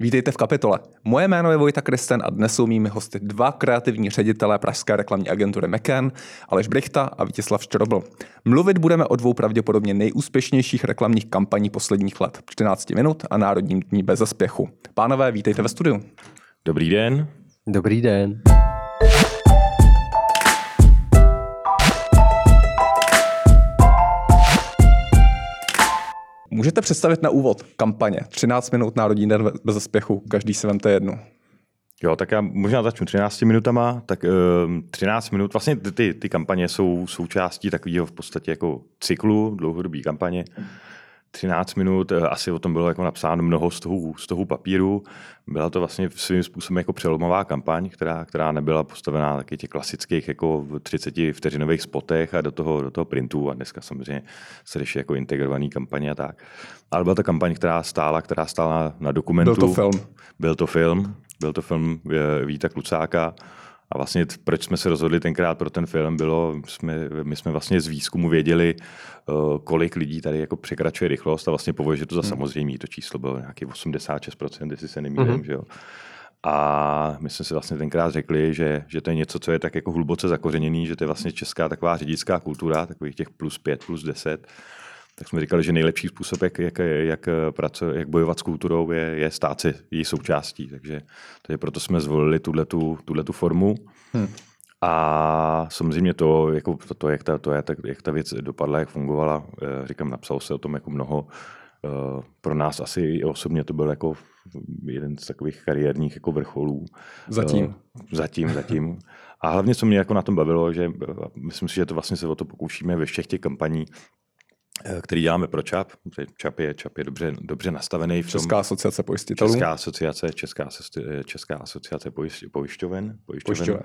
Vítejte v kapitole. Moje jméno je Vojta Kristen a dnes jsou mými hosty dva kreativní ředitelé pražské reklamní agentury McCann, Aleš Brichta a Vítězslav Štrobl. Mluvit budeme o dvou pravděpodobně nejúspěšnějších reklamních kampaní posledních let. 14 minut a Národním dní bez zaspěchu. Pánové, vítejte ve studiu. Dobrý den. Dobrý den. Můžete představit na úvod kampaně 13 minut Národní den bez zaspěchu, každý si vemte jednu. Jo, tak já možná začnu 13 minutama, tak uh, ehm, 13 minut, vlastně ty, ty kampaně jsou součástí takového v podstatě jako cyklu, dlouhodobý kampaně. 13 minut, eh, asi o tom bylo jako napsáno mnoho z toho, z toho papíru. Byla to vlastně svým způsobem jako přelomová kampaň, která, která nebyla postavená taky těch klasických jako 30 vteřinových spotech a do toho, do toho printu a dneska samozřejmě se řeší jako integrovaný kampaně a tak. Ale byla to kampaň, která stála, která stála na, dokumentu. Byl to film. Byl to film, byl to film eh, Víta Klucáka a vlastně proč jsme se rozhodli tenkrát pro ten film, bylo, jsme, my jsme vlastně z výzkumu věděli, eh, kolik lidí tady jako překračuje rychlost a vlastně považuje to za hmm. samozřejmé. To číslo bylo nějaký 86%, jestli se nemýlím, hmm. že jo. A my jsme si vlastně tenkrát řekli, že, že to je něco, co je tak jako hluboce zakořeněný, že to je vlastně česká taková řidická kultura, takových těch plus pět, plus deset tak jsme říkali, že nejlepší způsob, jak, jak, jak, praco, jak bojovat s kulturou, je, je stát si její součástí. Takže, takže proto jsme zvolili tuhletu formu. Hmm. A samozřejmě to, jako to, to, jak, ta, to je, tak, jak ta věc dopadla, jak fungovala, eh, říkám, napsal se o tom jako mnoho. Eh, pro nás asi i osobně to byl jako jeden z takových kariérních jako vrcholů. Zatím. Eh, zatím, zatím. A hlavně, co mě jako na tom bavilo, že myslím si, že to vlastně se o to pokoušíme ve všech těch kampaních, který děláme pro ČAP. ČAP je, ČAP je dobře, dobře nastavený. V tom, Česká asociace pojistitelů. Česká asociace, Česká, eh, Česká asociace pojišťoven. pojišťoven, pojišťoven.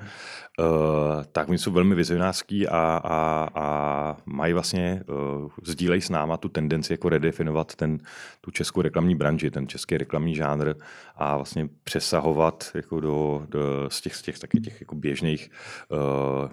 Uh, tak oni jsou velmi vizionářský a, a, a mají vlastně, uh, sdílejí s náma tu tendenci jako redefinovat ten, tu českou reklamní branži, ten český reklamní žánr a vlastně přesahovat jako do, do z těch, z těch taky těch jako běžných, uh,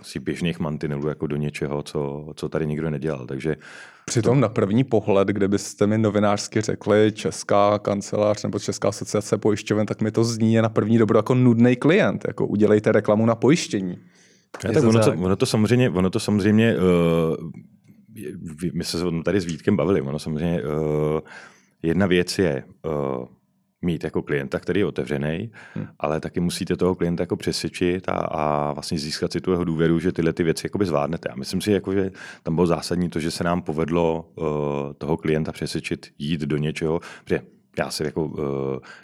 z těch běžných mantinelů jako do něčeho, co, co tady nikdo nedělal. Takže Přitom na první pohled, kdybyste mi novinářsky řekli Česká kancelář nebo Česká asociace pojišťoven, tak mi to zní na první dobro jako nudný klient, jako udělejte reklamu na pojištění. Ja, tak ono, to, ono to samozřejmě, ono to samozřejmě uh, my se tady s Vítkem bavili, ono samozřejmě uh, jedna věc je uh, mít jako klienta, který je otevřený, hmm. ale taky musíte toho klienta jako přesvědčit a, a vlastně získat si tu jeho důvěru, že tyhle ty věci jakoby zvládnete. A myslím si, jako, že tam bylo zásadní to, že se nám povedlo uh, toho klienta přesvědčit jít do něčeho, protože já si jako uh,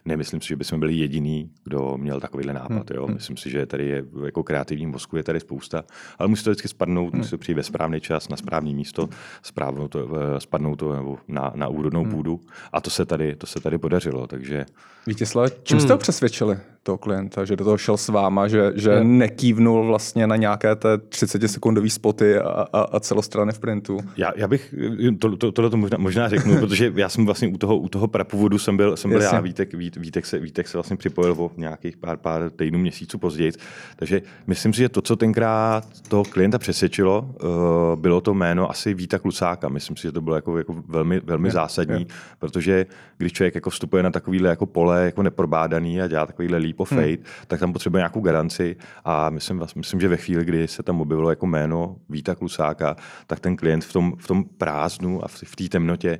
nemyslím si, že bychom byli jediný, kdo měl takovýhle nápad. Hmm. Jo? Hmm. Myslím si, že tady je jako kreativní mozku je tady spousta, ale musí to vždycky spadnout, hmm. musí to přijít ve správný čas, na správný místo, správnou to, uh, spadnout to nebo na, na úrodnou hmm. půdu. A to se tady, to se tady podařilo. Takže... Vítězslav, čím jste hmm. ho přesvědčili? Toho klienta, že do toho šel s váma, že, že je. nekývnul vlastně na nějaké té 30 sekundové spoty a, a, a celostrany v printu. Já, já bych to, to, tohle to možná, možná řeknu, protože já jsem vlastně u toho, u toho prapůvodu jsem byl, jsem byl já, Vítek, Vít, Vítek, se, Vítek se vlastně připojil o nějakých pár, pár týdnů, měsíců později. Takže myslím si, že to, co tenkrát toho klienta přesvědčilo, uh, bylo to jméno asi Víta Klusáka. Myslím si, že to bylo jako, jako velmi, velmi je, zásadní, je. protože když člověk jako vstupuje na takovýhle jako pole jako neprobádaný a dělá takovýhle leap of hmm. faith, hmm. tak tam potřebuje nějakou garanci a myslím, myslím, že ve chvíli, kdy se tam objevilo jako jméno Víta Klusáka, tak ten klient v tom, v tom prázdnu a v, v té temnotě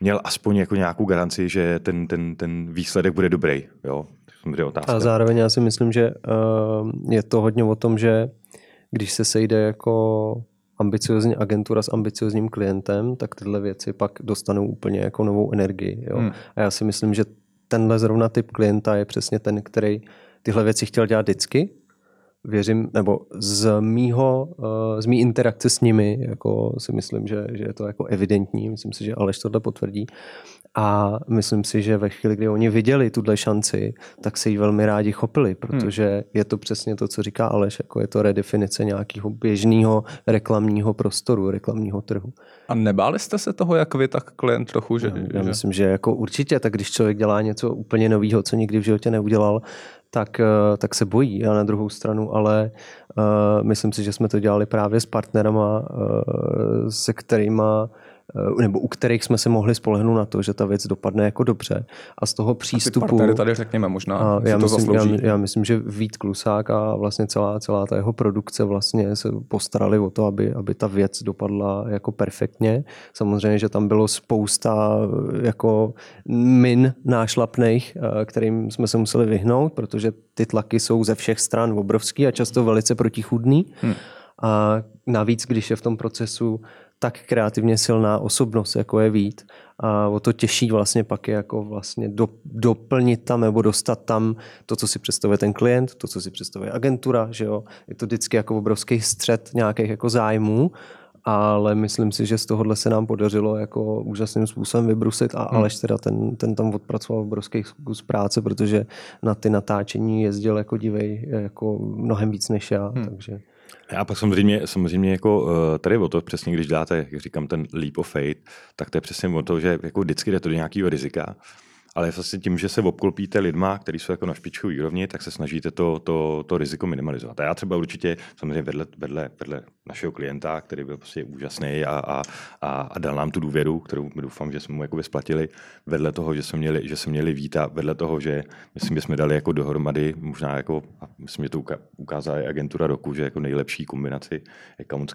měl aspoň jako nějakou garanci, že ten, ten, ten výsledek bude dobrý. Jo? Otázka. A zároveň já si myslím, že uh, je to hodně o tom, že když se sejde jako ambiciozní agentura s ambiciozním klientem, tak tyhle věci pak dostanou úplně jako novou energii. Jo? Hmm. A já si myslím, že tenhle zrovna typ klienta je přesně ten, který tyhle věci chtěl dělat vždycky. Věřím, nebo z mýho, eh, z mý interakce s nimi, jako si myslím, že, že je to jako evidentní, myslím si, že Aleš tohle potvrdí. A myslím si, že ve chvíli, kdy oni viděli tuhle šanci, tak se jí velmi rádi chopili, hmm. protože hmm. je to přesně to, co říká Aleš, jako je to redefinice nějakého běžného reklamního prostoru, reklamního trhu. A nebáli jste se toho, jak vy, tak klient trochu? Že, já že... myslím, že jako určitě, tak když člověk dělá něco úplně nového, co nikdy v životě neudělal, tak, eh, tak se bojí. A na druhou stranu, ale uh, myslím si, že jsme to dělali právě s partnerama, uh, se kterými Eh, nebo u kterých jsme se mohli spolehnout na to, že ta věc dopadne jako dobře. A z toho přístupu... A ty tady řekněme možná, a já, to myslím, já, já myslím, že Vít Klusák a vlastně celá, celá ta jeho produkce vlastně se postarali o to, aby, aby ta věc dopadla jako perfektně. Samozřejmě, že tam bylo spousta eh, jako min nášlapných, eh, kterým jsme se museli vyhnout, protože ty tlaky jsou ze všech stran obrovský a často velice protichudný. Hmm. A navíc, když je v tom procesu tak kreativně silná osobnost, jako je Vít. A o to těžší vlastně pak je jako vlastně do, doplnit tam nebo dostat tam to, co si představuje ten klient, to, co si představuje agentura, že jo. Je to vždycky jako obrovský střed nějakých jako zájmů, ale myslím si, že z tohohle se nám podařilo jako úžasným způsobem vybrusit a hmm. Aleš teda ten, ten tam odpracoval obrovský kus práce, protože na ty natáčení jezdil jako divej jako mnohem víc než já, hmm. takže... A pak samozřejmě, samozřejmě jako eh, tady o to přesně, když dáte, jak říkám, ten leap of faith, tak to je přesně o to, že jako vždycky jde to do nějakého rizika ale vlastně tím, že se obklopíte lidma, kteří jsou jako na špičkové úrovni, tak se snažíte to, to, to riziko minimalizovat. A já třeba určitě samozřejmě vedle, vedle, vedle našeho klienta, který byl prostě úžasný a, a, a, a dal nám tu důvěru, kterou doufám, že jsme mu jako splatili, vedle toho, že jsme měli, že jsme měli víta, vedle toho, že myslím, že jsme dali jako dohromady, možná jako, a myslím, že to ukázala i agentura roku, že jako nejlepší kombinaci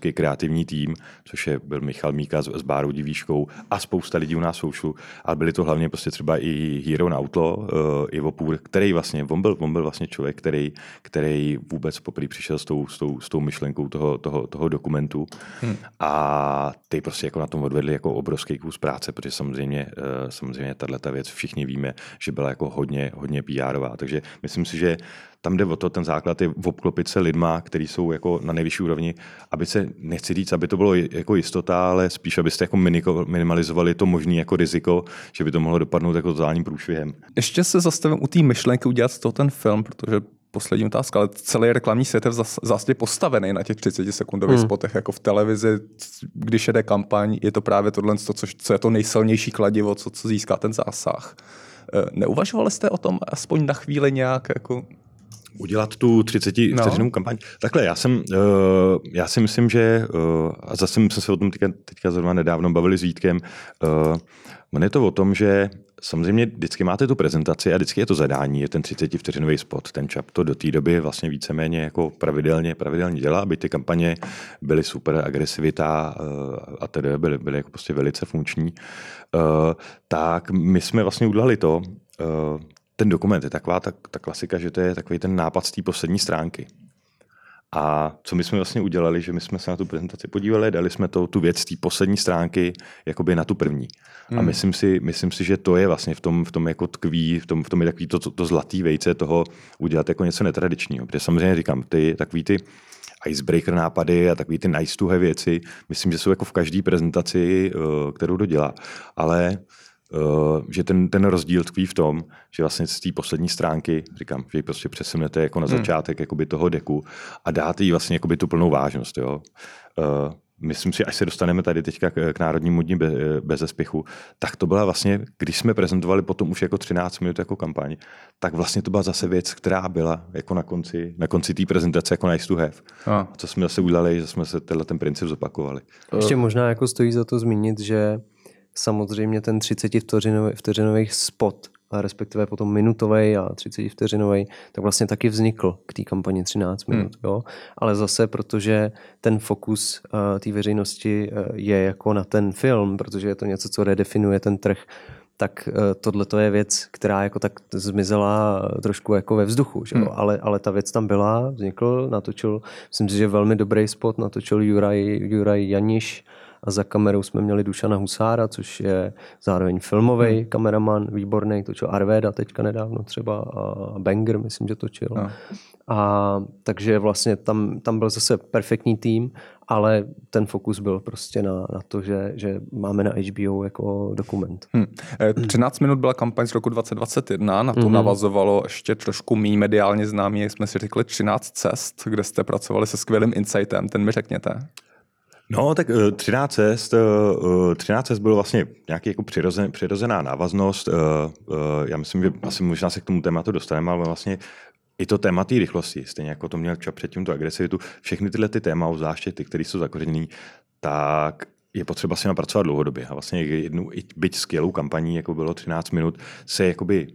je kreativní tým, což je byl Michal Míka s, s Bárou Divíškou a spousta lidí u nás soušlu, ale byli to hlavně prostě třeba i Hero na Outlaw, uh, Ivo Půr, který vlastně, on byl, on byl vlastně člověk, který, který vůbec poprvé přišel s tou, s tou, s tou myšlenkou toho, toho, toho dokumentu hmm. a ty prostě jako na tom odvedli jako obrovský kus práce, protože samozřejmě, uh, samozřejmě tato věc všichni víme, že byla jako hodně, hodně PRová, takže myslím si, že tam jde o to, ten základ je obklopit se lidma, kteří jsou jako na nejvyšší úrovni, aby se, nechci říct, aby to bylo jako jistota, ale spíš, abyste jako minimalizovali to možné jako riziko, že by to mohlo dopadnout jako totálním průšvihem. Ještě se zastavím u té myšlenky udělat z toho ten film, protože poslední otázka, ale celý reklamní svět je v zásadě postavený na těch 30 sekundových hmm. spotech, jako v televizi, když jede kampaň, je to právě tohle, co, co je to nejsilnější kladivo, co, co získá ten zásah. Eh, neuvažovali jste o tom aspoň na chvíli nějak jako udělat tu 30 no. vteřinovou kampaň. Takhle, já jsem, uh, já si myslím, že, uh, a zase jsme se o tom teďka, teďka zrovna nedávno bavili s Vítkem, uh, je to o tom, že samozřejmě vždycky máte tu prezentaci a vždycky je to zadání, je ten 30 vteřinový spot. Ten čap to do té doby vlastně víceméně jako pravidelně, pravidelně dělá, aby ty kampaně byly super, agresivita a tedy byly, byly jako prostě velice funkční. Tak my jsme vlastně udělali to, ten dokument je taková ta, ta klasika, že to je takový ten nápad z té poslední stránky. A co my jsme vlastně udělali, že my jsme se na tu prezentaci podívali, dali jsme to, tu věc z té poslední stránky jakoby na tu první. Hmm. A myslím si, myslím si, že to je vlastně v tom, v tom jako tkví, v tom, v tom je takový to, to, to zlatý vejce toho udělat jako něco netradičního. Protože samozřejmě říkám, ty takový ty icebreaker nápady a takový ty nice to věci, myslím, že jsou jako v každé prezentaci, eh, kterou dodělá. Ale že ten, ten rozdíl tkví v tom, že vlastně z té poslední stránky, říkám, že ji prostě přesunete jako na hmm. začátek hmm. jakoby toho deku a dáte jí vlastně jakoby tu plnou vážnost. Jo. Uh, myslím si, až se dostaneme tady teďka k, k Národnímu dní bez, bez zespěchu, tak to byla vlastně, když jsme prezentovali potom už jako 13 minut jako kampaň, tak vlastně to byla zase věc, která byla jako na konci, na konci té prezentace jako nice to have. A. Co jsme zase udělali, že jsme se tenhle ten princip zopakovali. Ještě možná jako stojí za to zmínit, že samozřejmě ten 30 vteřinový, vteřinový spot, a respektive potom minutový a 30 vteřinový, tak vlastně taky vznikl k té kampani 13 minut. Hmm. Jo? Ale zase, protože ten fokus uh, té veřejnosti uh, je jako na ten film, protože je to něco, co redefinuje ten trh, tak uh, tohle to je věc, která jako tak zmizela trošku jako ve vzduchu, že? Hmm. Ale, ale ta věc tam byla, vznikl, natočil, myslím si, že velmi dobrý spot, natočil Juraj, Juraj Janiš, a za kamerou jsme měli Dušana Husára, což je zároveň filmový hmm. kameraman, výborný, točil Arveda teďka nedávno třeba a Banger, myslím, že točil. No. A takže vlastně tam, tam byl zase perfektní tým, ale ten fokus byl prostě na, na to, že, že máme na HBO jako dokument. Hmm. 13 minut byla kampaň z roku 2021, na to hmm. navazovalo ještě trošku méně mediálně známý, jak jsme si řekli, 13 cest, kde jste pracovali se skvělým insightem, ten mi řekněte. No, tak 13 eh, cest, 13 cest bylo vlastně nějaký jako přirozen, přirozená návaznost. Eh, eh, já myslím, že asi možná se k tomu tématu dostaneme, ale vlastně i to téma té rychlosti, stejně jako to měl čap předtím tu agresivitu, všechny tyhle ty téma, zvláště ty, které jsou zakořeněné, tak je potřeba si napracovat dlouhodobě. A vlastně jednu, byť skvělou kampaní, jako bylo 13 minut, se jakoby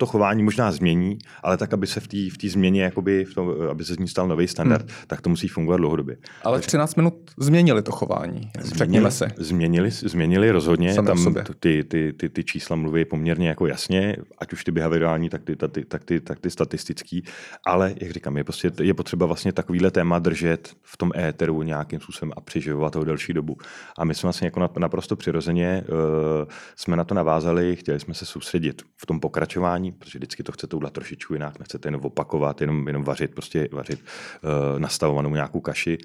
to chování možná změní, ale tak, aby se v té v změně, jakoby v tom, aby se z ní stal nový standard, hmm. tak to musí fungovat dlouhodobě. Ale Takže, 13 minut změnili to chování, změnili, se. Změnili, změnili rozhodně, Samé tam ty, ty, ty, ty, čísla mluví poměrně jako jasně, ať už ty behaviorální, tak ty, tak ty, tak ty, tak ty statistický, ale jak říkám, je, prostě, je potřeba vlastně takovýhle téma držet v tom éteru nějakým způsobem a přeživovat ho delší dobu. A my jsme vlastně jako naprosto přirozeně uh, jsme na to navázali, chtěli jsme se soustředit v tom pokračování protože vždycky to chcete udělat trošičku jinak, nechcete jenom opakovat, jenom, jenom vařit, prostě vařit uh, nastavovanou nějakou kaši,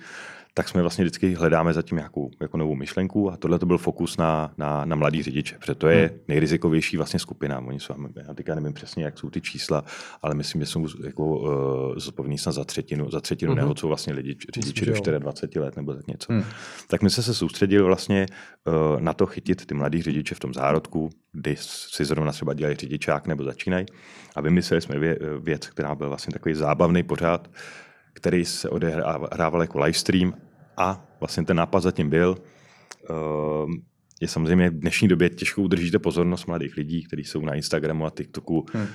tak jsme vlastně vždycky hledáme zatím nějakou jako novou myšlenku a tohle to byl fokus na, na, na mladý řidiče, protože to je hmm. nejrizikovější vlastně skupina. Oni jsou, já teďka nevím přesně, jak jsou ty čísla, ale myslím, že jsou jako uh, zodpovědní snad za třetinu, za třetinu hmm. nehod jsou vlastně lidi, řidiči do 24 let nebo tak něco. Hmm. Tak my jsme se soustředili vlastně uh, na to chytit ty mladý řidiče v tom zárodku, kdy si zrovna třeba dělají řidičák nebo začínají a vymysleli jsme vě, věc, která byl vlastně takový zábavný pořád, který se odehrával jako livestream a vlastně ten nápad zatím byl, ehm, je samozřejmě v dnešní době těžko udržíte pozornost mladých lidí, kteří jsou na Instagramu a TikToku hmm.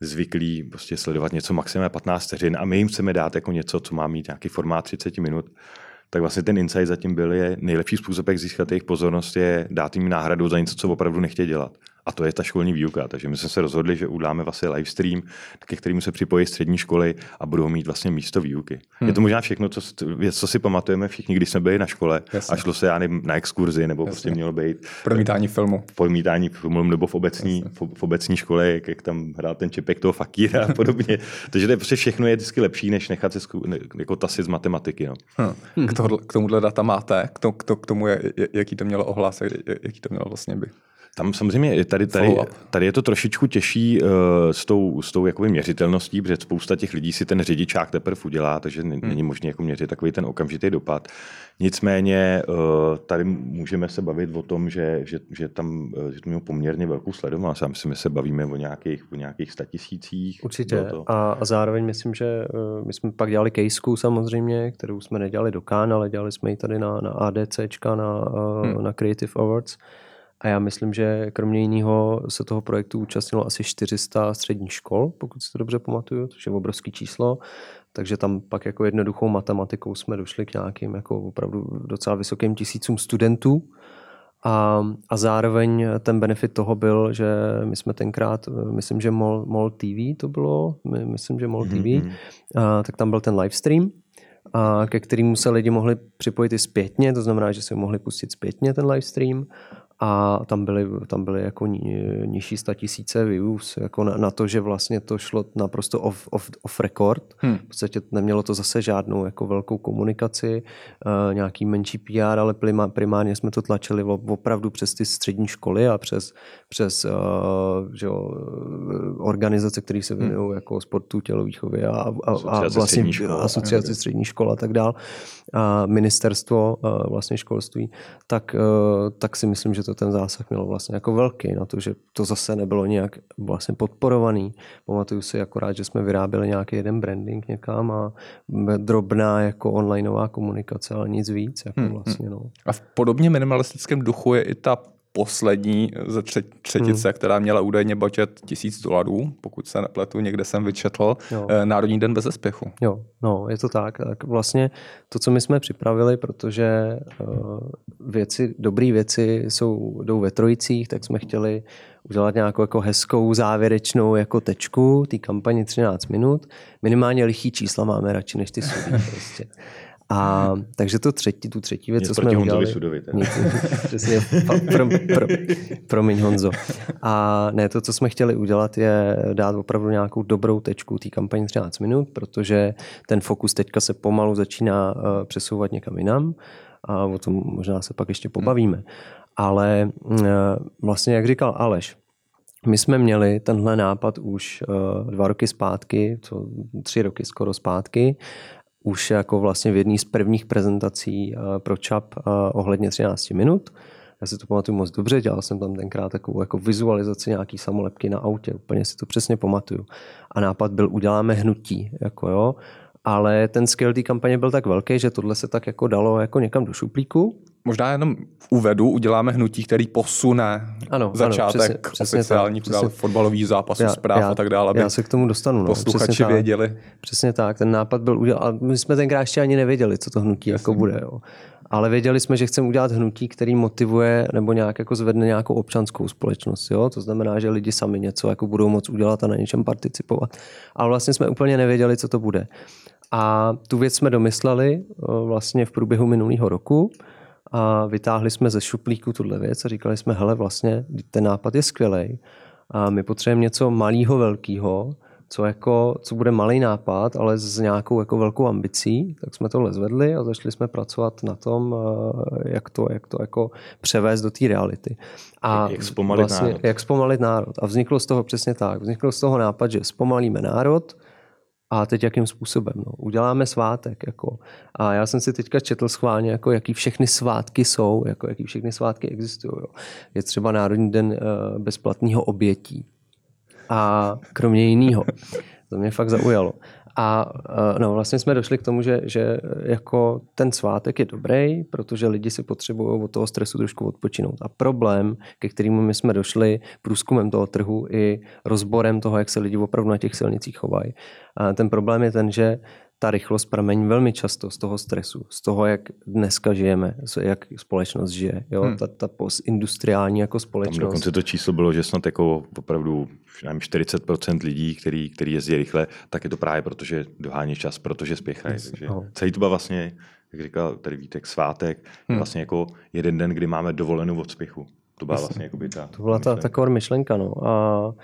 zvyklí prostě sledovat něco maximálně 15 vteřin a my jim chceme dát jako něco, co má mít nějaký formát 30 minut. Tak vlastně ten insight zatím byl, je nejlepší způsob, jak získat jejich pozornost, je dát jim náhradu za něco, co opravdu nechtějí dělat. A to je ta školní výuka. Takže my jsme se rozhodli, že uděláme vlastně live stream, ke kterému se připojí střední školy a budou mít vlastně místo výuky. Hmm. Je to možná všechno, co, co si pamatujeme všichni, když jsme byli na škole Jasně. a šlo se já nevím, na exkurzi, nebo Jasně. prostě mělo být promítání filmu. Promítání filmu nebo v obecní, v, v obecní škole, jak, jak tam hrál ten čepek toho fakíra a podobně. Takže to je prostě všechno je vždycky lepší, než nechat se zku, ne, jako tasit z matematiky. No. Hmm. K, tohle, k tomuhle data máte? K, to, k, to, k tomu, je, jaký to mělo ohlas, jaký to mělo vlastně být? Tam samozřejmě tady, tady, tady je to trošičku těžší uh, s tou, s tou jakoby měřitelností, protože spousta těch lidí si ten řidičák teprve udělá, takže hmm. není možné jako měřit takový ten okamžitý dopad. Nicméně uh, tady můžeme se bavit o tom, že, že, že tam uh, že to mělo poměrně velkou sledovanost. Já myslím, že se bavíme o nějakých, o nějakých statisících. Určitě. A, a zároveň myslím, že uh, my jsme pak dělali kejsku samozřejmě, kterou jsme nedělali do Kán, ale dělali jsme ji tady na, na ADCčka, na, uh, hmm. na Creative Awards. A já myslím, že kromě jiného se toho projektu účastnilo asi 400 středních škol, pokud si to dobře pamatuju, což je obrovský číslo. Takže tam pak jako jednoduchou matematikou jsme došli k nějakým jako opravdu docela vysokým tisícům studentů. A, a zároveň ten benefit toho byl, že my jsme tenkrát, myslím, že MOL, MOL TV to bylo, myslím, že MOL TV, mm-hmm. a, tak tam byl ten livestream, a ke kterému se lidi mohli připojit i zpětně, to znamená, že se mohli pustit zpětně ten livestream a tam byly, tam byly jako nižší tisíce views, jako na, na, to, že vlastně to šlo naprosto off, off, off record. Hmm. V podstatě nemělo to zase žádnou jako velkou komunikaci, uh, nějaký menší PR, ale primárně jsme to tlačili opravdu přes ty střední školy a přes, přes uh, že, organizace, které se věnují hmm. jako sportu, tělovýchově a, a, a vlastně střední škol, asociaci střední škol a tak dál. A ministerstvo vlastně školství, tak, uh, tak si myslím, že to ten zásah mělo vlastně jako velký na to, že to zase nebylo nějak vlastně podporovaný. Pamatuju si akorát, že jsme vyráběli nějaký jeden branding někam a drobná jako onlineová komunikace, ale nic víc. Jako hmm, hmm. vlastně, no. A v podobně minimalistickém duchu je i ta poslední ze třetice, hmm. která měla údajně budget tisíc dolarů, pokud se nepletu, někde jsem vyčetl, jo. Eh, Národní den bez zespěchu. Jo, no, je to tak. Tak vlastně to, co my jsme připravili, protože uh, věci, dobré věci jsou, jdou ve trojicích, tak jsme chtěli udělat nějakou jako hezkou závěrečnou jako tečku té kampaně 13 minut. Minimálně lichý čísla máme radši než ty sudí prostě. A takže to třetí, tu třetí věc, Nic co jsme udělali. Sudovi, nic, přesně, pro, pro, promiň Honzo. A ne, to, co jsme chtěli udělat, je dát opravdu nějakou dobrou tečku té kampaně 13 minut, protože ten fokus teďka se pomalu začíná uh, přesouvat někam jinam a o tom možná se pak ještě pobavíme. Ale uh, vlastně, jak říkal Aleš, my jsme měli tenhle nápad už uh, dva roky zpátky, co tři roky skoro zpátky už jako vlastně v jedné z prvních prezentací eh, pro ČAP eh, ohledně 13 minut. Já si to pamatuju moc dobře, dělal jsem tam tenkrát takovou jako vizualizaci nějaký samolepky na autě, úplně si to přesně pamatuju. A nápad byl, uděláme hnutí, jako jo, ale ten skill té kampaně byl tak velký, že tohle se tak jako dalo jako někam do šuplíku Možná jenom uvedu, uděláme hnutí, který posune Ano, začátek ano, přesně- přesně oficiální tak, přesně. fotbalový zápasu, Já- zpráv já- a tak dále, aby Já se k tomu dostanu. No. posluchači Přesně tak. věděli. Přesně tak, ten nápad byl udělat. A my jsme tenkrát ještě ani nevěděli, co to hnutí jako bude. Jo. Ale věděli jsme, že chceme udělat hnutí, který motivuje nebo nějak jako zvedne nějakou občanskou společnost. Jo? To znamená, že lidi sami něco jako budou moct udělat a na něčem participovat. Ale vlastně jsme úplně nevěděli, co to bude. A tu věc jsme domysleli vlastně v průběhu minulého roku a vytáhli jsme ze šuplíku tuhle věc a říkali jsme, hele, vlastně ten nápad je skvělý a my potřebujeme něco malého, velkého, co, jako, co bude malý nápad, ale s nějakou jako velkou ambicí, tak jsme tohle zvedli a začali jsme pracovat na tom, eh, jak to, jak to jako převést do té reality. A Jak- zpomalit národ. Jak zpomalit národ. A vzniklo z toho přesně tak. Vzniklo z toho nápad, že zpomalíme národ, a teď jakým způsobem? No? Uděláme svátek. Jako. A já jsem si teďka četl schválně, jako, jaký všechny svátky jsou, jako, jaký všechny svátky existují. Jo. Je třeba Národní den uh, bezplatného obětí. A kromě jiného. To mě fakt zaujalo. A eh, no, vlastně jsme došli k tomu, že, že jako ten svátek je dobrý, protože lidi si potřebují od toho stresu trošku odpočinout. A problém, ke kterému my jsme došli průzkumem toho trhu i rozborem toho, jak se lidi opravdu na těch silnicích chovají, ten problém je ten, že ta rychlost pramení velmi často z toho stresu, z toho, jak dneska žijeme, jak společnost žije. Jo? Hmm. Ta, ta postindustriální jako Tam společnost. dokonce to číslo bylo, že snad jako opravdu nevím, 40% lidí, který, který jezdí rychle, tak je to právě proto, že dohání čas, protože spěchají. Takže no. celý to vlastně, jak říkal tady Vítek, svátek, je vlastně jako jeden den, kdy máme dovolenou od spěchu. To byla vlastně jako by ta... To byla ta, myšlenka. taková myšlenka. No. A,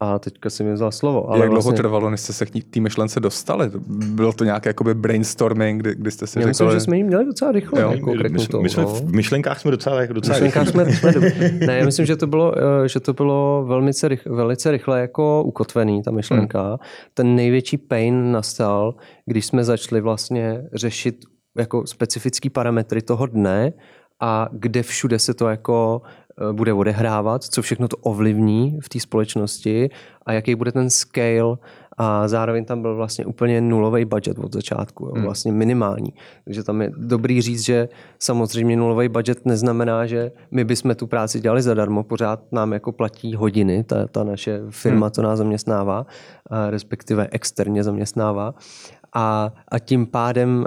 a teďka si mi vzal slovo. Ale Jak dlouho vlastně, trvalo, než jste se k té myšlence dostali? Bylo to nějaké jakoby brainstorming, kdy, kdy jste si já myslím, řekli... že jsme ji měli docela rychle. Jo, jako My, my, jsme no. v myšlenkách jsme docela, jako docela Myšlenkách rychlí. jsme, jsme do- ne, já myslím, že to bylo, eh, že to bylo velmi rych, velice rychle jako ukotvený, ta myšlenka. Hmm. Ten největší pain nastal, když jsme začali vlastně řešit jako specifický parametry toho dne a kde všude se to jako bude odehrávat, co všechno to ovlivní v té společnosti a jaký bude ten scale a zároveň tam byl vlastně úplně nulový budget od začátku, jo, vlastně minimální. Takže tam je dobrý říct, že samozřejmě nulový budget neznamená, že my bychom tu práci dělali zadarmo, pořád nám jako platí hodiny, ta, ta naše firma to nás zaměstnává, respektive externě zaměstnává. A, a tím pádem uh,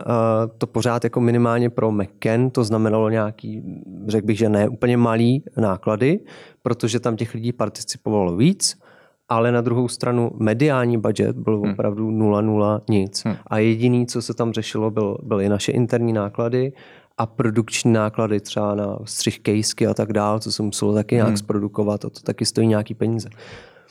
to pořád jako minimálně pro McKen to znamenalo nějaký, řekl bych, že ne úplně malý náklady, protože tam těch lidí participovalo víc, ale na druhou stranu mediální budget byl opravdu 0,0 nic. A jediný, co se tam řešilo, byl, byly naše interní náklady a produkční náklady třeba na střih kejsky a tak dál, co se muselo taky nějak zprodukovat a to taky stojí nějaký peníze.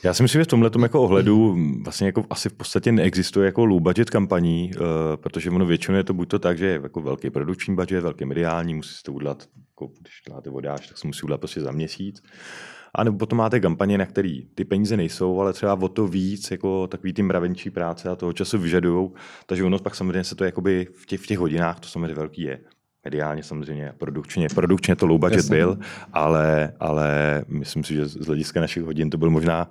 Já si myslím, že v tomhle jako ohledu vlastně jako asi v podstatě neexistuje jako low budget kampaní, uh, protože ono většinou je to buď to tak, že je jako velký produkční budget, velký mediální, musí se to udělat, jako když děláte vodáš, tak se musí udělat prostě za měsíc. A nebo potom máte kampaně, na který ty peníze nejsou, ale třeba o to víc, jako takový ty mravenčí práce a toho času vyžadují. Takže ono pak samozřejmě se to jakoby v těch, v těch hodinách, to samozřejmě velký je. Mediálně samozřejmě, produkčně, produkčně to low budget Jasně. byl, ale, ale myslím si, že z hlediska našich hodin to byl možná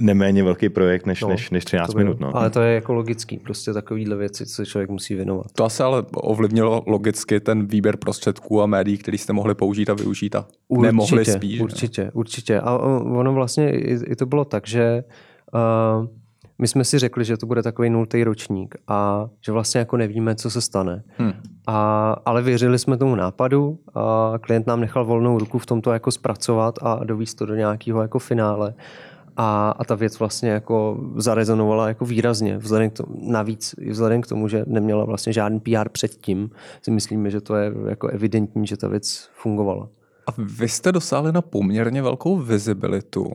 neméně velký projekt než, No, než, než 13 To bylo. minut. No. Ale to je jako logický, prostě takovýhle věci, co se člověk musí věnovat. To asi ale ovlivnilo logicky ten výběr prostředků a médií, který jste mohli použít a využít a nemohli spíš. Určitě, určitě. A ono vlastně i, i to bylo tak, že uh, my jsme si řekli, že to bude takový nultý ročník a že vlastně jako nevíme, co se stane. Hmm. A, ale věřili jsme tomu nápadu a klient nám nechal volnou ruku v tomto jako zpracovat a dovíst to do nějakého jako finále. A, a ta věc vlastně jako zarezonovala jako výrazně. Vzhledem k tomu, navíc vzhledem k tomu, že neměla vlastně žádný PR předtím, si myslíme, že to je jako evidentní, že ta věc fungovala. A vy jste dosáhli na poměrně velkou vizibilitu.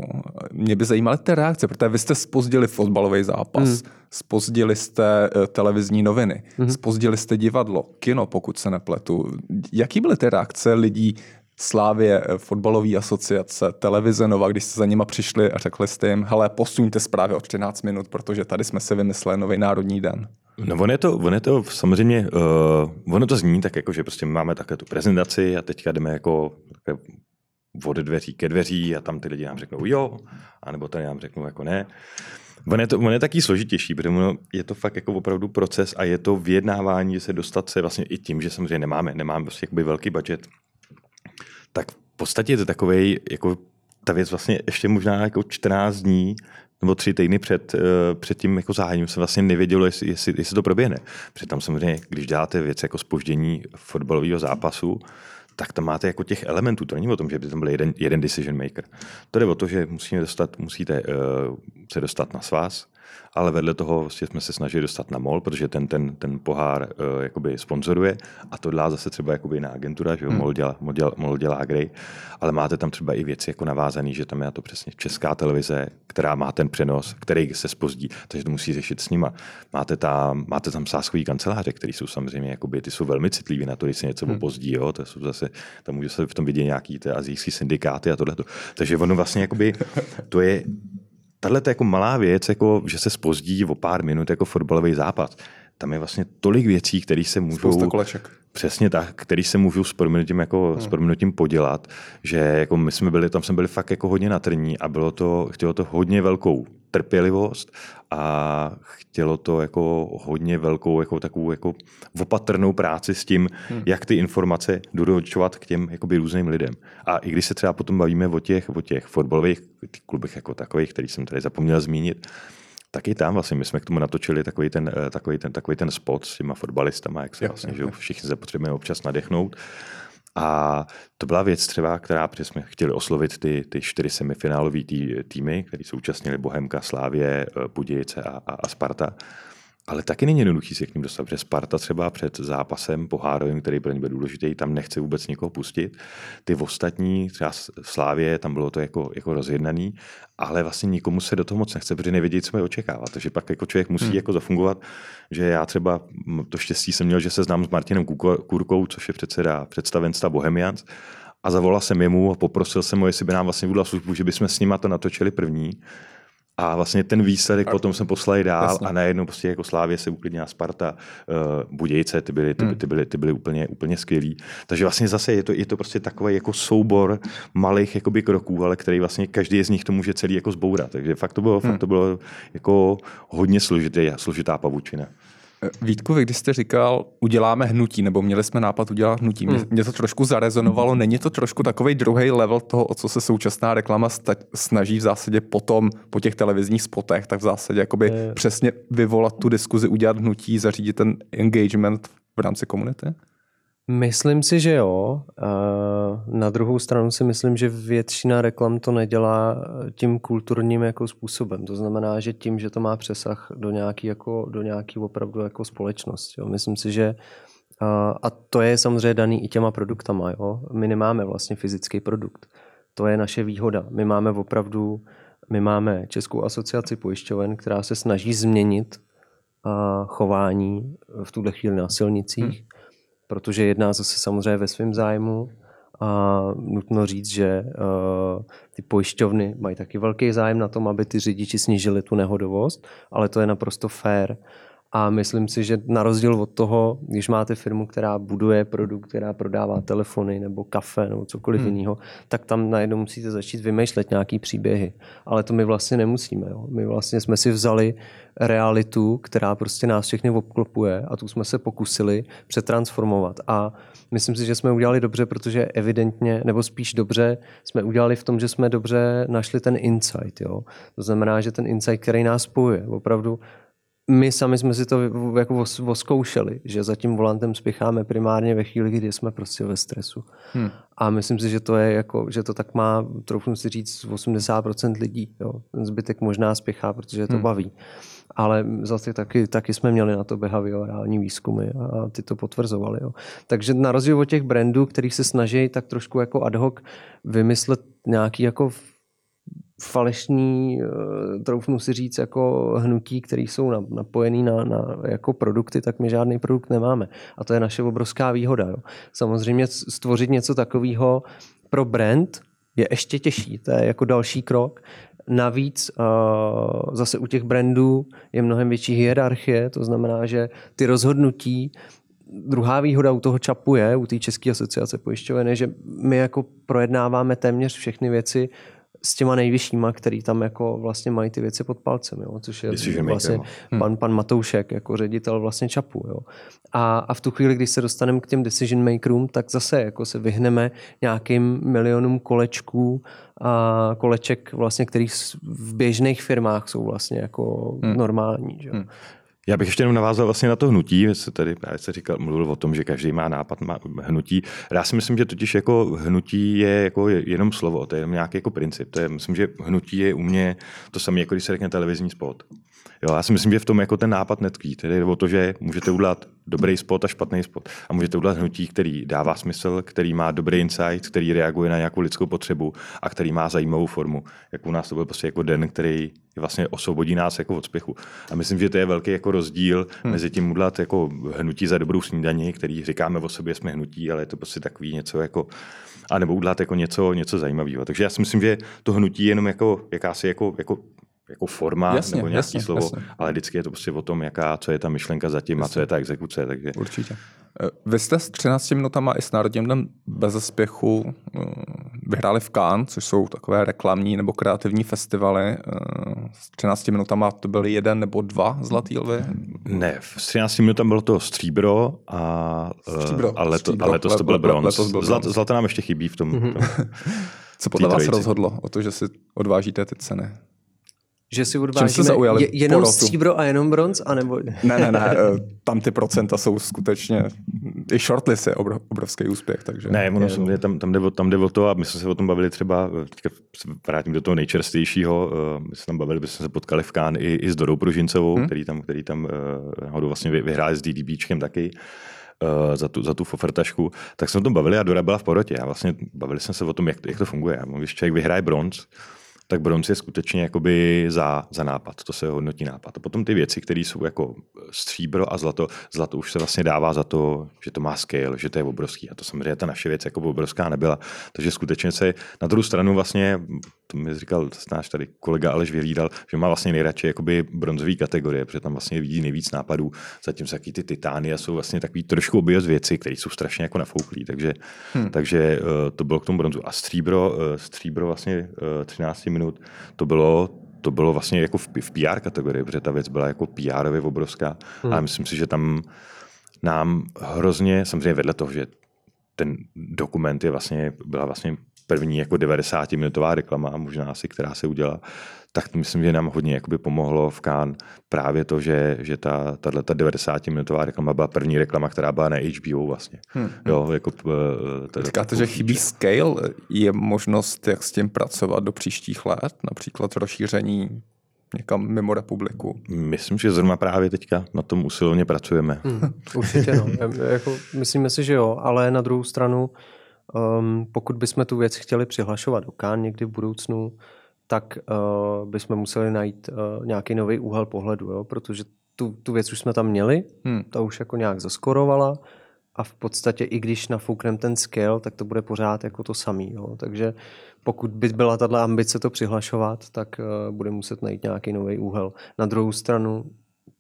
Mě by zajímaly ty reakce, protože vy jste spozdili fotbalový zápas, hmm. spozdili jste eh, televizní noviny, hmm. spozdili jste divadlo, kino, pokud se nepletu. Jaký byly ty reakce lidí Slávě, eh, fotbalové asociace, televize Nova, když jste za nima přišli a řekli jste jim, hele, posuňte zprávy o 13 minut, protože tady jsme si vymysleli nový národní den. No on je to, on je to samozřejmě, uh, ono to zní tak jako, že prostě máme také tu prezentaci a teďka jdeme jako od dveří ke dveří a tam ty lidi nám řeknou jo, anebo tady nám řeknou jako ne. On je, to, on je taky složitější, protože ono je to fakt jako opravdu proces a je to vyjednávání, se dostat se vlastně i tím, že samozřejmě nemáme, nemáme prostě velký budget, tak v podstatě je to takový, jako ta věc vlastně ještě možná jako 14 dní nebo tři týdny před, eh, před tím jako zahájením se vlastně nevědělo, jestli, jestli, jestli to proběhne. Protože tam samozřejmě, když děláte věc jako spoždění fotbalového zápasu, tak tam máte jako těch elementů. To není o tom, že by tam byl jeden, jeden decision maker. To jde o to, že musíme dostat, musíte uh, se dostat na svaz, ale vedle toho vlastně jsme se snažili dostat na MOL, protože ten, ten, ten pohár uh, jakoby sponzoruje a to dělá zase třeba jakoby jiná agentura, že hmm. MOL, dělá, MOL, dělá, MOL dělá ale máte tam třeba i věci jako navázaný, že tam je to přesně česká televize, která má ten přenos, který se spozdí, takže to musí řešit s nima. Máte tam, máte tam sáskový kanceláře, které jsou samozřejmě, jakoby, ty jsou velmi citliví na to, když se něco hmm. opozdí, jo, to jsou zase, tam může se v tom vidět nějaký ty azijský syndikáty a tohle. Takže ono vlastně jakoby, to je tahle je jako malá věc, jako, že se spozdí o pár minut jako fotbalový zápas. Tam je vlastně tolik věcí, které se můžou... Spousta koleček. Přesně tak, který se můžou s proměnutím, jako, hmm. s proměnutím podělat, že jako my jsme byli, tam jsme byli fakt jako hodně natrní a bylo to, chtělo to hodně velkou trpělivost a chtělo to jako hodně velkou jako takovou jako opatrnou práci s tím, hmm. jak ty informace doručovat k těm jakoby různým lidem. A i když se třeba potom bavíme o těch, o těch fotbalových klubech jako takových, který jsem tady zapomněl zmínit, tak i tam vlastně my jsme k tomu natočili takový ten, eh, takový ten, takový ten spot s těma fotbalistama, jak se jo, vlastně, jo, že všichni se potřebujeme občas nadechnout. A to byla věc třeba, která protože jsme chtěli oslovit ty, ty čtyři semifinálové tý, týmy, které současnili Bohemka, Slávě, eh, Budějice a, a, a Sparta. Ale taky není jednoduchý se k ním dostat, protože Sparta třeba před zápasem pohárovým, který pro ně byl důležitý, tam nechce vůbec nikoho pustit. Ty ostatní, třeba v Slávě, tam bylo to jako, jako rozjednaný, ale vlastně nikomu se do toho moc nechce, protože nevědí, co je očekávat. Takže pak jako člověk musí hmm. jako zafungovat, že já třeba to štěstí jsem měl, že se znám s Martinem Kurkou, což je předseda představenstva Bohemians, a zavolal jsem jemu a poprosil jsem ho, jestli by nám vlastně udělal službu, že bychom s nimi to natočili první a vlastně ten výsledek a, potom jsem poslali dál jasně. a najednou prostě jako Slávě se uklidnila Sparta, uh, Budějce, ty byly, ty, hmm. ty byly, ty byly úplně, úplně skvělý. Takže vlastně zase je to, je to prostě takový jako soubor malých jakoby kroků, ale který vlastně každý z nich to může celý jako zbourat. Takže fakt to bylo, hmm. fakt to bylo jako hodně složitý, složitá pavučina. Vítku, vy když jste říkal, uděláme hnutí, nebo měli jsme nápad udělat hnutí, hmm. mě to trošku zarezonovalo. Není to trošku takový druhý level toho, o co se současná reklama snaží v zásadě potom, po těch televizních spotech, tak v zásadě jakoby je. přesně vyvolat tu diskuzi, udělat hnutí, zařídit ten engagement v rámci komunity? Myslím si, že jo. Na druhou stranu si myslím, že většina reklam to nedělá tím kulturním jako způsobem. To znamená, že tím, že to má přesah do nějaký, jako, do nějaký opravdu jako společnosti. Jo. Myslím si, že a to je samozřejmě daný i těma produktama. Jo. My nemáme vlastně fyzický produkt. To je naše výhoda. My máme opravdu, my máme Českou asociaci pojišťoven, která se snaží změnit chování v tuhle chvíli na silnicích. Hmm protože jedná zase samozřejmě ve svém zájmu a nutno říct, že uh, ty pojišťovny mají taky velký zájem na tom, aby ty řidiči snížili tu nehodovost, ale to je naprosto fair. A myslím si, že na rozdíl od toho, když máte firmu, která buduje produkt, která prodává telefony nebo kafe nebo cokoliv hmm. jiného, tak tam najednou musíte začít vymýšlet nějaký příběhy. Ale to my vlastně nemusíme. Jo. My vlastně jsme si vzali realitu, která prostě nás všechny obklopuje a tu jsme se pokusili přetransformovat. A myslím si, že jsme udělali dobře, protože evidentně, nebo spíš dobře, jsme udělali v tom, že jsme dobře našli ten insight. Jo. To znamená, že ten insight, který nás spojuje, opravdu my sami jsme si to jako oskoušeli, že za tím volantem spěcháme primárně ve chvíli, kdy jsme prostě ve stresu. Hmm. A myslím si, že to je jako, že to tak má, troufnu si říct, 80% lidí. Jo. Ten zbytek možná spěchá, protože to hmm. baví. Ale zase taky, taky jsme měli na to behaviorální výzkumy a ty to potvrzovali. Jo. Takže na rozdíl od těch brandů, který se snaží tak trošku jako ad hoc vymyslet nějaký jako falešní, eh, troufnu si říct, jako hnutí, které jsou napojený na, na jako produkty, tak my žádný produkt nemáme. A to je naše obrovská výhoda. Jo. Samozřejmě stvořit něco takového pro brand je ještě těžší. To je jako další krok. Navíc uh, zase u těch brandů je mnohem větší hierarchie, to znamená, že ty rozhodnutí Druhá výhoda u toho ČAPu je, u té České asociace pojišťoven, je, že my jako projednáváme téměř všechny věci s těma nejvyššíma, který tam jako vlastně mají ty věci pod palcem, jo, což je Decision vlastně maker, no. pan, pan Matoušek jako ředitel vlastně ČAPu. Jo. A, a v tu chvíli, když se dostaneme k těm decision makerům, tak zase jako se vyhneme nějakým milionům kolečků a koleček, vlastně, který v běžných firmách jsou vlastně jako Hmm. normální. Že? jo. Hmm. Já bych ještě jenom navázal vlastně na to hnutí. Vy jste tady právě se říkal, mluvil o tom, že každý má nápad, má hnutí. Já si myslím, že totiž jako hnutí je jako jenom slovo, to je jenom nějaký jako princip. To je, myslím, že hnutí je u mě to samé, jako když se řekne televizní spot. Jo, já si myslím, že v tom jako ten nápad netkví. Tedy o to, že můžete udělat dobrý spot a špatný spot. A můžete udělat hnutí, který dává smysl, který má dobrý insight, který reaguje na nějakou lidskou potřebu a který má zajímavou formu. Jak u nás to byl prostě jako den, který vlastně osvobodí nás jako od spěchu. A myslím, že to je velký jako rozdíl hmm. mezi tím udělat jako hnutí za dobrou snídaní, který říkáme o sobě, jsme hnutí, ale je to prostě takový něco jako a nebo udělat jako něco, něco zajímavého. Takže já si myslím, že to hnutí je jenom jako jakási jako, jako jako forma Jasně, nebo nějaký jasně, slovo, jasně. ale vždycky je to prostě o tom, jaká, co je ta myšlenka zatím a co je ta exekuce. Takže Určitě. Eh, Vy jste s 13 minutama i s Národním dnem bez spěchu eh, vyhráli v Cannes, což jsou takové reklamní nebo kreativní festivaly. Eh, S 13 minutama to byly jeden nebo dva zlatý lvy. ne, v 13 minutách bylo to stříbro a, Stříbro, a, leto, stříbro. a letos to byl bronz. letos byl Zlat, zlato nám ještě chybí v tom. Mhm. tom. Co podle vás rozhodlo o to, že si odvážíte ty ceny? Že si odvážíme zaujali je, jenom porotu? stříbro a jenom bronz, anebo... Ne, ne, ne, eh, tam ty procenta jsou skutečně, i shortlist je obro- obrovský úspěch, takže... Ne, ono, Je, je, no. tam, tam, jde o, tam jde o to, a my jsme se o tom bavili třeba, eh, teďka se vrátím do toho nejčerstvějšího, eh, my jsme tam bavili, my jsme se potkali v Kán i, i s Dorou Pružincovou, Hmm. který tam, který tam náhodou vlastně vy- vyhráli s DDBčkem taky za tu, za tu fofertašku, tak jsme o tom bavili a Dora byla v porotě a vlastně bavili jsme se o tom, jak, jak to funguje. A Když člověk vyhraje bronz, tak bronz je skutečně jakoby za, za nápad, to se hodnotí nápad. A potom ty věci, které jsou jako stříbro a zlato, zlato už se vlastně dává za to, že to má scale, že to je obrovský. A to samozřejmě ta naše věc jako obrovská nebyla. Takže skutečně se na druhou stranu vlastně, to mi říkal náš tady kolega Aleš Vyhlídal, že má vlastně nejradši jakoby bronzové kategorie, protože tam vlastně vidí nejvíc nápadů, zatímco taky ty titány a jsou vlastně takový trošku objev věci, které jsou strašně jako nafouklí. Takže, hmm. takže eh, to bylo k tomu bronzu. A stříbro, eh, stříbro vlastně eh, 13 minut, to bylo to bylo vlastně jako v, v PR kategorii, protože ta věc byla jako PR-ově obrovská. Hmm. A myslím si, že tam nám hrozně, samozřejmě vedle toho, že ten dokument je vlastně, byla vlastně první jako 90-minutová reklama, možná asi, která se udělala, tak myslím, že nám hodně jakoby pomohlo v Kán právě to, že, že ta, tato 90-minutová reklama byla první reklama, která byla na HBO vlastně. Hmm. Jo, jako, eh, teda Říkáte, že chybí scale. Je možnost, jak s tím pracovat do příštích let? Například rozšíření někam mimo republiku? Myslím, že zrovna právě teďka na tom usilovně pracujeme. Hmm, určitě no. Jako, myslíme si, že jo, ale na druhou stranu, um, pokud bychom tu věc chtěli přihlašovat do Kán někdy v budoucnu, tak uh, bychom museli najít uh, nějaký nový úhel pohledu, jo? protože tu, tu věc už jsme tam měli, Hmm. ta už jako nějak zaskorovala a v podstatě i když nafoukneme ten scale, tak to bude pořád jako to samý. Jo? Takže pokud by byla tato ambice to přihlašovat, tak uh, bude muset najít nějaký nový úhel. Na druhou stranu,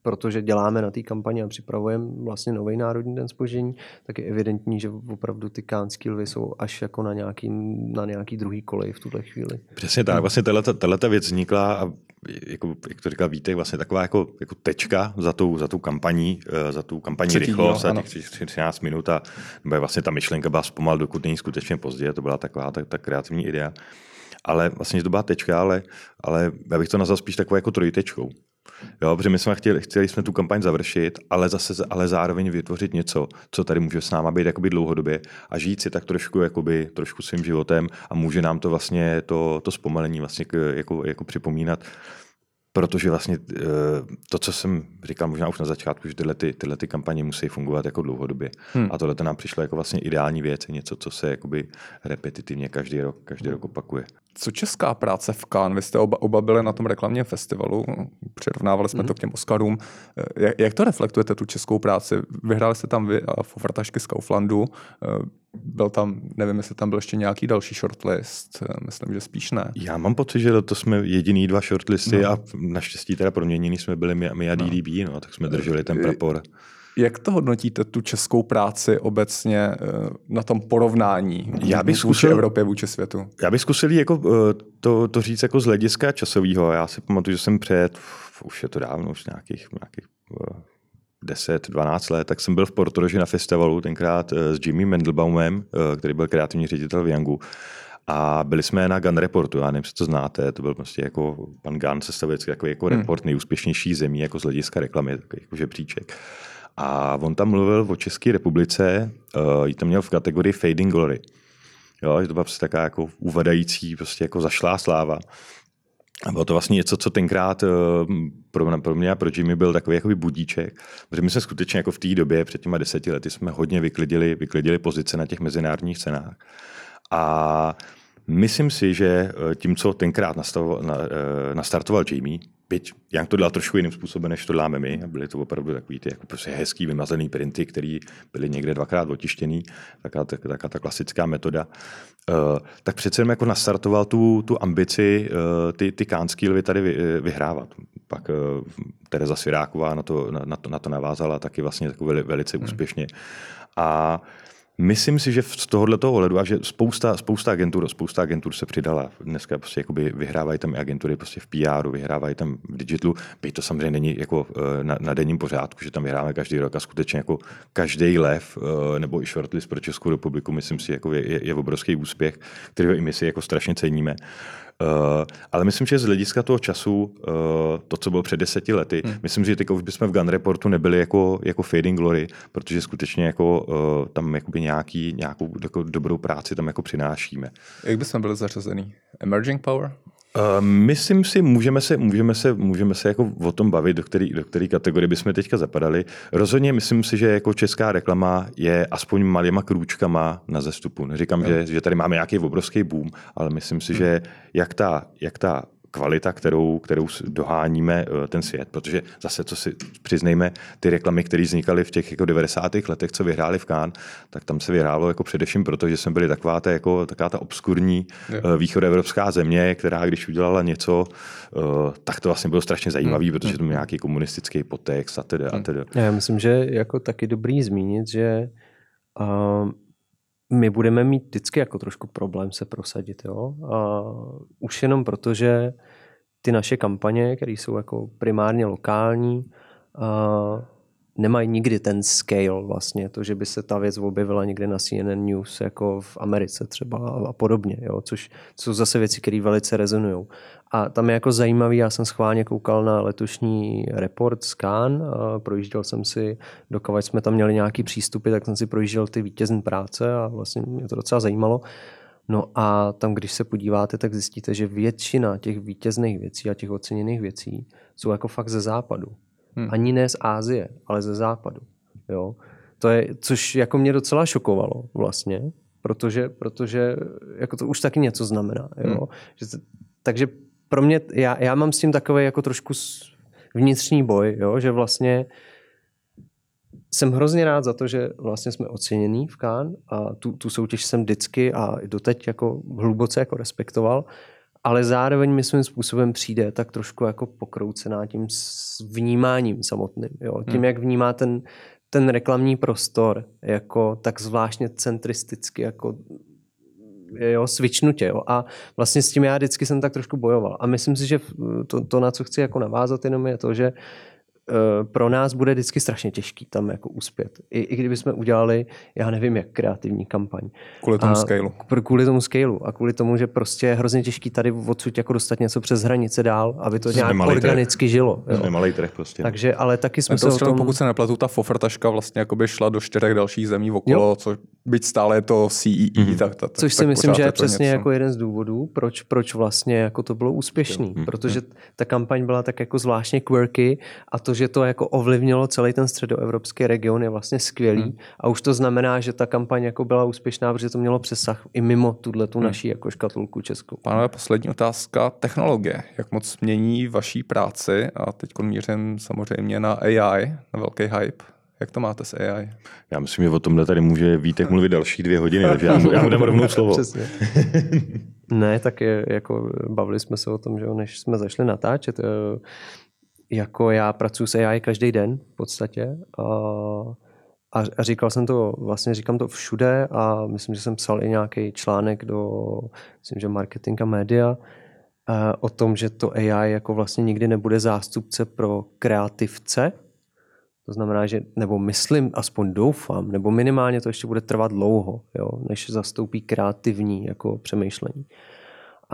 protože děláme na té kampani a připravujeme vlastně nový Národní den spoždění, tak je evidentní, že opravdu ty kánský lvy jsou až jako na nějaký, na nějaký druhý kolej v tuhle chvíli. Přesně tak, vlastně tato věc vznikla a jako, jak to říkal Vítek, vlastně taková jako, jako tečka za tou, za tou kampaní, eh, za tu kampaní Třetí rychlost díl, a ano. těch 13 minut a nebo vlastně ta myšlenka byla zpomal, dokud není skutečně pozdě, to byla taková ta, ta kreativní idea. Ale vlastně to byla tečka, ale, ale já bych to nazval spíš takovou jako trojtečkou. Jo, protože my jsme chtěli, chtěli jsme tu kampaň završit, ale zase, ale zároveň vytvořit něco, co tady může s náma být jakoby dlouhodobě a žít si tak trošku, jakoby, trošku svým životem a může nám to vlastně to, to zpomalení vlastně jako, jako připomínat. Protože vlastně eh, to, co jsem říkal možná už na začátku, že tyhle, ty, tyhle ty kampaně musí fungovat jako dlouhodobě. Hmm. A tohle to nám přišlo jako vlastně ideální věc, něco, co se jakoby repetitivně každý rok, každý rok opakuje. Co česká práce v Cannes? Vy jste oba, oba byli na tom reklamním festivalu, přirovnávali jsme mm-hmm. to k těm Oscarům. Jak, jak to reflektujete, tu českou práci? Vyhráli jste tam vy a Fofartašky z Kauflandu. Byl tam, nevím, jestli tam byl ještě nějaký další shortlist, myslím, že spíš ne. Já mám pocit, že to jsme jediný dva shortlisty no. a naštěstí teda proměnění jsme byli my, my a DDB, no, tak jsme drželi ten prapor. Jak to hodnotíte, tu českou práci obecně eh, na tom porovnání Já bych zkusil, vůči Evropě, vůči světu? Já bych zkusil jako, eh, to, to říct jako z hlediska časového. Já si pamatuju, že jsem před, už je to dávno, už nějakých, nějakých 10-12 let, tak jsem byl v Portoroži na festivalu, tenkrát s Jimmy Mendelbaumem, který byl kreativní ředitel v Yangu. A byli jsme na Gun Reportu, já nevím, jestli to znáte, to byl prostě jako pan Gun sestavil takový jako hmm. report nejúspěšnější zemí jako z hlediska reklamy, takový jako žebříček. A on tam mluvil o České republice, uh, ji tam měl v kategorii Fading Glory. Jo, že to byla prostě taková jako uvadající, prostě jako zašlá sláva. A bylo to vlastně něco, co tenkrát uh, pro, pro mě a pro Jimmy byl takový jakoby budíček, protože my jsme skutečně jako v té době, před těma deseti lety, jsme hodně vyklidili, vyklidili pozice na těch mezinárodních cenách. A myslím si, že eh, tím, co tenkrát na, eh, nastartoval Jamie, byť Young to dělal trošku jiným způsobem, než to děláme my. A byly to opravdu takový ty jako prostě hezký vymazený printy, které byly někde dvakrát otištěný, taková, taková ta klasická metoda. Uh, tak přece jenom jako nastartoval tu, tu ambici uh, ty, ty kánský lvy tady vy, vyhrávat. Pak uh, Tereza Sviráková na to, na, na, to, na to navázala taky vlastně jako veli, velice hmm. úspěšně. A Myslím si, že z tohohle toho ohledu a že spousta, spousta agentur, spousta agentur se přidala. Dneska prostě jakoby vyhrávají tam i agentury prostě v PR, vyhrávají tam v digitalu. Byť to samozřejmě není jako eh, na, na denním pořádku, že tam vyhráme každý rok a skutečně jako každý lev eh, nebo i shortlist pro Českou republiku, myslím si, jako je, je, je obrovský úspěch, kterého i my si jako strašně ceníme. Uh, ale myslím, že z hlediska toho času, uh, to, co bylo před deseti lety, hmm. myslím, že teď už bychom v Gun Reportu nebyli jako, jako Fading Glory, protože skutečně jako, uh, tam jakoby nějaký, nějakou jako dobrou práci tam jako přinášíme. Jak bychom byli zařazený? Emerging Power? Uh, myslím si, můžeme se, můžeme se, můžeme se jako o tom bavit, do které do který kategorie bychom teďka zapadali. Rozhodně myslím si, že jako česká reklama je aspoň malýma krůčkama na zestupu. Neříkám, že, že tady máme nějaký obrovský boom, ale myslím si, hmm. že jak ta, jak ta kvalita, kterou, kterou doháníme eh, ten svět. Protože zase, co si přiznejme, ty reklamy, které vznikaly v těch jako 90. letech, co vyhráli v Cannes, tak tam se vyhrálo jako především proto, že jsme byli taková ta, jako, taková ta obskurní je. Eh, východoevropská země, která když udělala něco, eh, tak to vlastně bylo strašně zajímavé, hmm. protože to byl nějaký komunistický podtext a tedy. A hmm. tedy. Já myslím, že jako taky dobrý zmínit, že uh, my budeme mít vždycky jako trošku problém se prosadit. Jo? A už jenom proto, že ty naše kampaně, které jsou jako primárně lokální, a nemají nikdy ten scale vlastně, to, že by se ta věc objevila někde na CNN News jako v Americe třeba a podobně, jo? což jsou zase věci, které velice rezonují. A tam je jako zajímavý, já jsem schválně koukal na letošní report z Cannes, projížděl jsem si, dokud jsme tam měli nějaký přístupy, tak jsem si projížděl ty vítězné práce a vlastně mě to docela zajímalo. No a tam, když se podíváte, tak zjistíte, že většina těch vítězných věcí a těch oceněných věcí jsou jako fakt ze západu. Hmm. Ani ne z Ázie, ale ze západu. Jo? To je, což jako mě docela šokovalo vlastně, protože, protože jako to už taky něco znamená. Jo? Hmm. Že, takže pro mě, já, já mám s tím takový jako trošku vnitřní boj, jo? že vlastně jsem hrozně rád za to, že vlastně jsme ocenění v Kán a tu, tu soutěž jsem vždycky a doteď jako hluboce jako respektoval, ale zároveň mi svým způsobem přijde tak trošku jako pokroucená tím vnímáním samotným. Jo? Tím, hmm. jak vnímá ten, ten reklamní prostor jako tak zvláštně centristicky, jako jo, svičnutě. Jo. A vlastně s tím já vždycky jsem tak trošku bojoval. A myslím si, že to, to na co chci jako navázat jenom je to, že Eh, pro nás bude vždycky strašně těžký tam jako uspět. I, i kdyby jsme udělali, já nevím, jak kreativní kampaň. Kvůli tomu scaleu. Kvůli tomu scaleu a kvůli tomu, že prostě je hrozně těžký tady odsud jako dostat něco přes hranice dál, aby to nějak organicky trh. žilo. Jo. Nemalý trh prostě. Takže, ale taky jsme se o tom... Pokud se nepletu, ta fofertaška vlastně jako by šla do čtyřech dalších zemí okolo, jo. co byť stále je to CEE, mm-hmm. tak, tak, Což si tak myslím, že je přesně něco. jako jeden z důvodů, proč, proč vlastně jako to bylo úspěšný. Mm-hmm. Protože ta kampaň byla tak jako zvláštně quirky a to, že to jako ovlivnilo celý ten středoevropský region je vlastně skvělý hmm. a už to znamená, že ta kampaň jako byla úspěšná, protože to mělo přesah i mimo tuhle tu hmm. naší jako škatulku českou. Pánové, poslední otázka. Technologie. Jak moc mění vaší práci? A teď mířím samozřejmě na AI, na velký hype. Jak to máte s AI? Já myslím, že o tomhle tady může Vítek mluvit další dvě hodiny, takže já mu, já mu dám rovnou slovo. Přesně. ne, tak je, jako bavili jsme se o tom, že než jsme zašli natáčet, jako já pracuji s AI každý den v podstatě a, a, a říkal jsem to, vlastně říkám to všude a myslím, že jsem psal i nějaký článek do, myslím, že marketing a média, o tom, že to AI jako vlastně nikdy nebude zástupce pro kreativce, to znamená, že, nebo myslím, aspoň doufám, nebo minimálně to ještě bude trvat dlouho, jo, než zastoupí kreativní jako přemýšlení.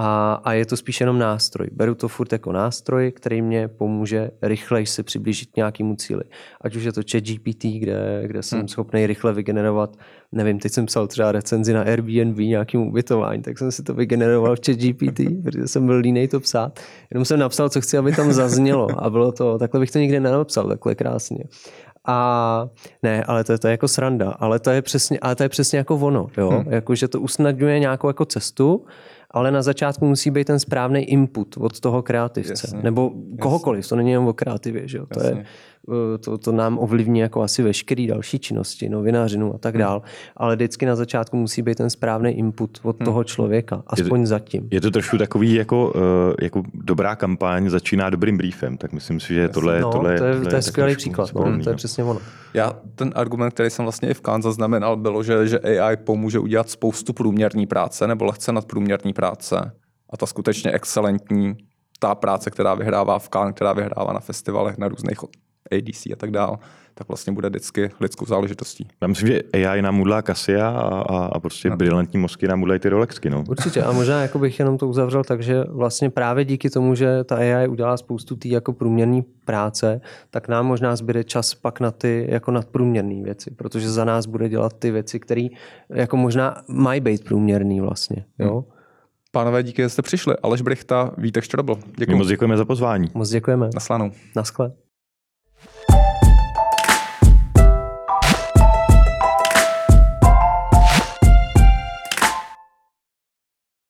A, a je to spíš jenom nástroj. Beru to furt jako nástroj, který mě pomůže rychleji se přiblížit k nějakému cíli. Ať už je to chat GPT, kde, kde jsem hmm. schopný rychle vygenerovat, nevím, teď jsem psal třeba recenzi na Airbnb nějakým ubytování, tak jsem si to vygeneroval v chat GPT, protože jsem byl línej to psát. Jenom jsem napsal, co chci, aby tam zaznělo a bylo to, takhle bych to nikdy nenapsal, takhle krásně. A ne, ale to, to je jako sranda, ale to je přesně, ale to je přesně jako ono, jo? Hmm. Jako, že to usnadňuje nějakou jako cestu, ale na začátku musí být ten správný input od toho kreativce. Jasně. Nebo kohokoliv, to není jenom o kreativě. Že jo? To, je, eh, to, to nám ovlivní jako asi veškeré další činnosti, novinářinu a tak hmm. dál. Ale vždycky na začátku musí být ten správný input od hmm. toho člověka, aspoň je to, zatím. Je to trošku takový jako, uh, jako dobrá kampaň začíná dobrým briefem, tak myslím si, že tohle, no, tohle, to je, tohle to je skvělý příklad, no, to je no. přesně ono. Já ten argument, který jsem vlastně i v Kán zaznamenal, bylo, že, že AI pomůže udělat spoustu průměrné práce nebo lehce nadprůměrné práce a ta skutečně excelentní, ta práce, která vyhrává v Cannes, která vyhrává na festivalech, na různých ADC a tak dál, tak vlastně bude vždycky lidskou záležitostí. Já myslím, že AI nám udlá Kasia a, a, a prostě no. brilantní mozky nám udlají ty Rolexky. No. Určitě a možná jako bych jenom to uzavřel tak, že vlastně právě díky tomu, že ta AI udělá spoustu té jako průměrné práce, tak nám možná zbyde čas pak na ty jako nadprůměrné věci, protože za nás bude dělat ty věci, které jako možná mají být průměrný vlastně. Jo? Hmm. Pánové, díky, že jste přišli. Aleš Brichta, Vítek Štrobl. Děkuji. My moc děkujeme za pozvání. Moc děkujeme. Naslanou. Naschle.